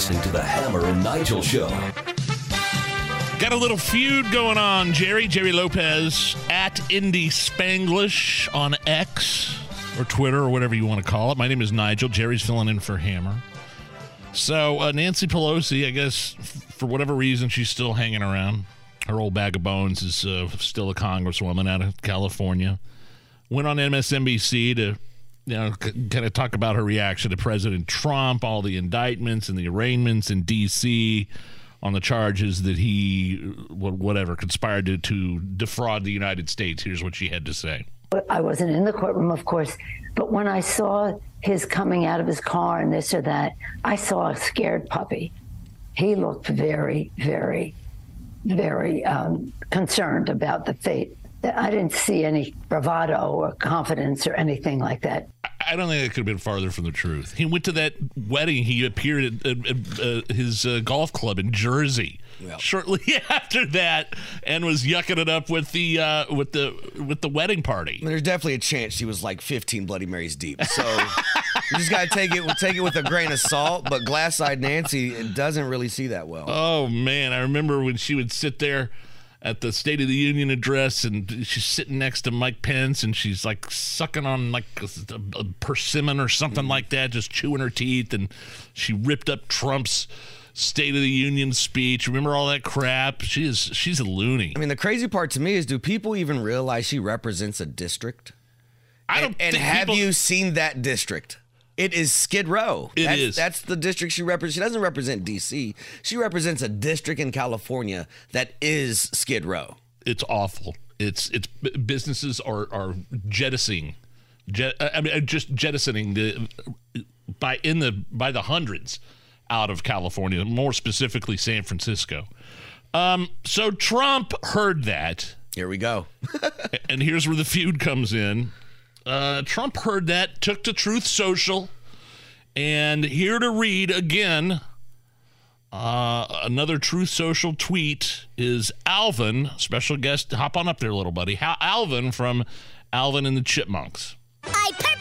Listening to the Hammer and Nigel Show. Got a little feud going on, Jerry. Jerry Lopez at Indy Spanglish on X or Twitter or whatever you want to call it. My name is Nigel. Jerry's filling in for Hammer. So uh, Nancy Pelosi, I guess f- for whatever reason, she's still hanging around. Her old bag of bones is uh, still a congresswoman out of California. Went on MSNBC to you know, kind of talk about her reaction to President Trump, all the indictments and the arraignments in D.C. on the charges that he, whatever, conspired to, to defraud the United States. Here's what she had to say. I wasn't in the courtroom, of course, but when I saw his coming out of his car and this or that, I saw a scared puppy. He looked very, very, very um, concerned about the fate. I didn't see any bravado or confidence or anything like that. I don't think that could have been farther from the truth. He went to that wedding. He appeared at, at, at uh, his uh, golf club in Jersey shortly after that, and was yucking it up with the uh, with the with the wedding party. There's definitely a chance she was like 15 Bloody Marys deep. So you just gotta take it take it with a grain of salt. But glass-eyed Nancy doesn't really see that well. Oh man, I remember when she would sit there at the State of the Union address, and she's sitting next to Mike Pence, and she's like sucking on like a, a persimmon or something like that, just chewing her teeth, and she ripped up Trump's State of the Union speech. Remember all that crap? She is she's a loony. I mean, the crazy part to me is, do people even realize she represents a district? I don't And, and have people- you seen that district? It is Skid Row. It that's, is. That's the district she represents. She doesn't represent D.C. She represents a district in California that is Skid Row. it's awful. It's it's businesses are are jettisoning, jet, I mean uh, just jettisoning the by in the by the hundreds out of California, more specifically San Francisco. Um, so Trump heard that, Here we go. and here's where the feud comes in. Uh, Trump heard that, took to Truth Social, and here to read again. Uh, another Truth Social tweet is Alvin, special guest. Hop on up there, little buddy. Alvin from Alvin and the Chipmunks.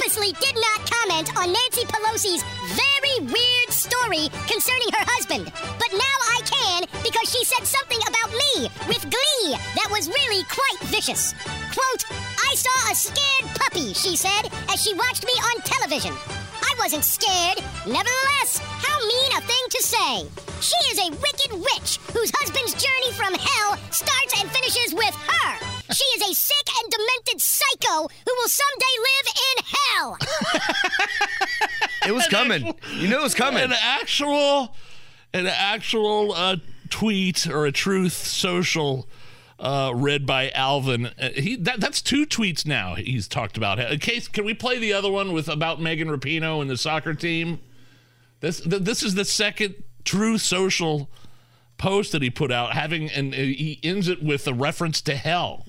Did not comment on Nancy Pelosi's very weird story concerning her husband. But now I can because she said something about me with glee that was really quite vicious. Quote, I saw a scared puppy, she said, as she watched me on television. I wasn't scared. Nevertheless, how mean a thing to say. She is a wicked witch whose husband's journey from hell starts and finishes with her. She is a sick and demented psycho who will someday live in hell. It was coming. You knew it was coming. An actual, an actual uh, tweet or a Truth Social. Uh, read by Alvin. Uh, he that, that's two tweets now. He's talked about. In case, can we play the other one with about Megan Rapinoe and the soccer team? This th- this is the second True Social post that he put out, having and uh, he ends it with a reference to hell.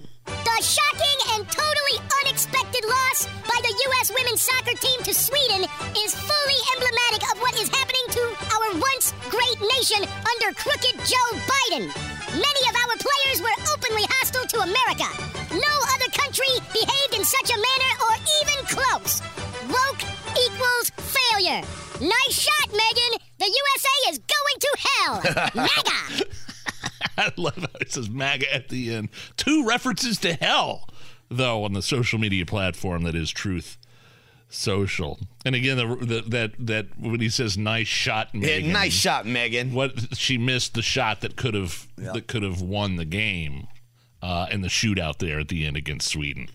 U.S. women's soccer team to Sweden is fully emblematic of what is happening to our once great nation under crooked Joe Biden. Many of our players were openly hostile to America. No other country behaved in such a manner or even close. Woke equals failure. Nice shot, Megan. The USA is going to hell. MAGA. I love how it says MAGA at the end. Two references to hell, though, on the social media platform that is Truth Social. And again, the, the, that that when he says "nice shot," Yeah, nice shot, Megan. What she missed the shot that could have that could have won the game uh, in the shootout there at the end against Sweden.